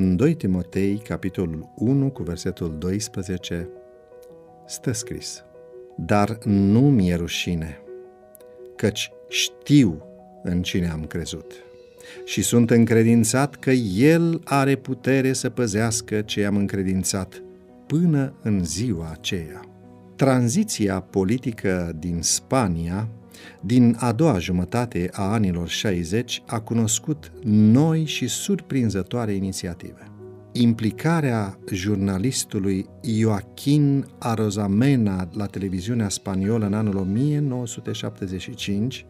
2 Timotei, capitolul 1, cu versetul 12, stă scris Dar nu mi-e rușine, căci știu în cine am crezut și sunt încredințat că El are putere să păzească ce am încredințat până în ziua aceea. Tranziția politică din Spania, din a doua jumătate a anilor 60, a cunoscut noi și surprinzătoare inițiative. Implicarea jurnalistului Joaquin Arozamena la televiziunea spaniolă în anul 1975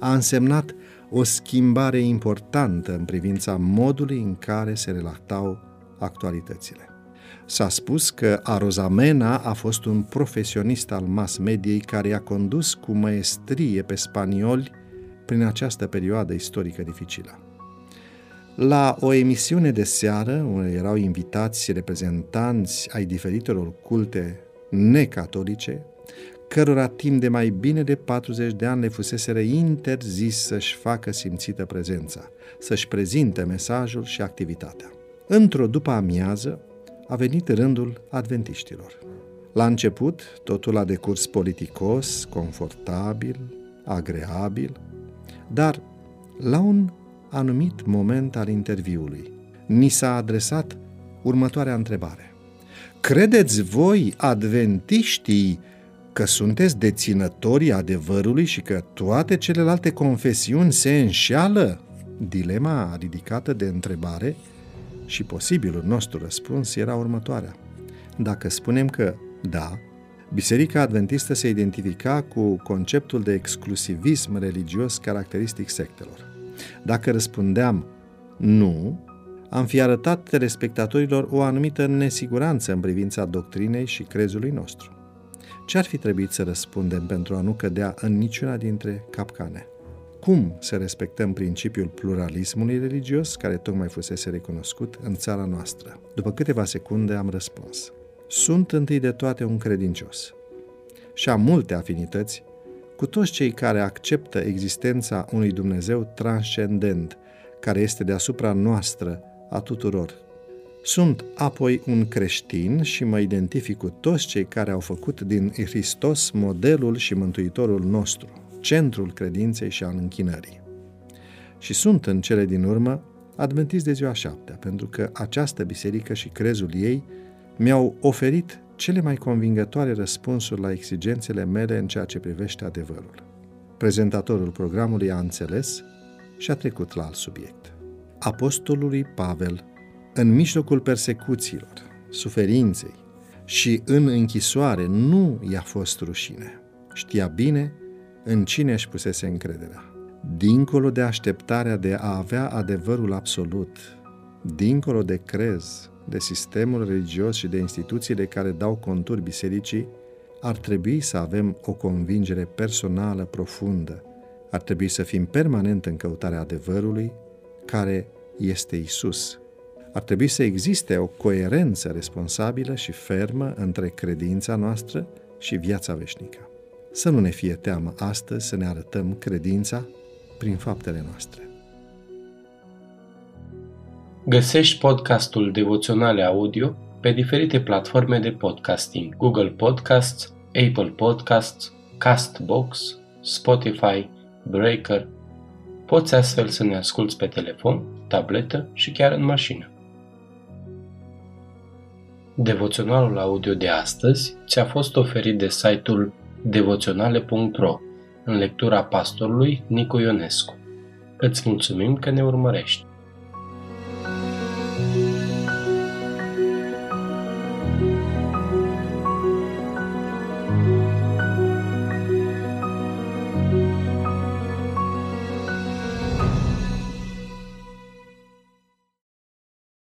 a însemnat o schimbare importantă în privința modului în care se relatau actualitățile. S-a spus că Arozamena a fost un profesionist al mass mediei care i-a condus cu maestrie pe spanioli prin această perioadă istorică dificilă. La o emisiune de seară, unde erau invitați reprezentanți ai diferitelor culte necatolice, cărora timp de mai bine de 40 de ani le fusese interzis să-și facă simțită prezența, să-și prezinte mesajul și activitatea. Într-o după amiază, a venit rândul adventiștilor. La început, totul a decurs politicos, confortabil, agreabil, dar la un anumit moment al interviului, ni s-a adresat următoarea întrebare. Credeți voi, adventiștii, că sunteți deținătorii adevărului și că toate celelalte confesiuni se înșeală? Dilema ridicată de întrebare și posibilul nostru răspuns era următoarea. Dacă spunem că da, Biserica Adventistă se identifica cu conceptul de exclusivism religios caracteristic sectelor. Dacă răspundeam nu, am fi arătat telespectatorilor o anumită nesiguranță în privința doctrinei și crezului nostru. Ce ar fi trebuit să răspundem pentru a nu cădea în niciuna dintre capcane? Cum să respectăm principiul pluralismului religios, care tocmai fusese recunoscut în țara noastră? După câteva secunde am răspuns. Sunt întâi de toate un credincios și am multe afinități cu toți cei care acceptă existența unui Dumnezeu transcendent, care este deasupra noastră a tuturor. Sunt apoi un creștin și mă identific cu toți cei care au făcut din Hristos modelul și mântuitorul nostru, centrul credinței și al închinării. Și sunt în cele din urmă adventist de ziua șaptea, pentru că această biserică și crezul ei mi-au oferit cele mai convingătoare răspunsuri la exigențele mele în ceea ce privește adevărul. Prezentatorul programului a înțeles și a trecut la alt subiect. Apostolului Pavel, în mijlocul persecuțiilor, suferinței și în închisoare, nu i-a fost rușine. Știa bine în cine își pusese încrederea. Dincolo de așteptarea de a avea adevărul absolut, dincolo de crez, de sistemul religios și de instituțiile care dau conturi bisericii, ar trebui să avem o convingere personală profundă. Ar trebui să fim permanent în căutarea adevărului, care este Isus. Ar trebui să existe o coerență responsabilă și fermă între credința noastră și viața veșnică. Să nu ne fie teamă astăzi să ne arătăm credința prin faptele noastre. Găsești podcastul Devoționale Audio pe diferite platforme de podcasting, Google Podcasts, Apple Podcasts, Castbox, Spotify, Breaker. Poți astfel să ne asculți pe telefon, tabletă și chiar în mașină. Devoționalul audio de astăzi ți-a fost oferit de site-ul devoționale.ro în lectura pastorului Nicu Ionescu. Îți mulțumim că ne urmărești!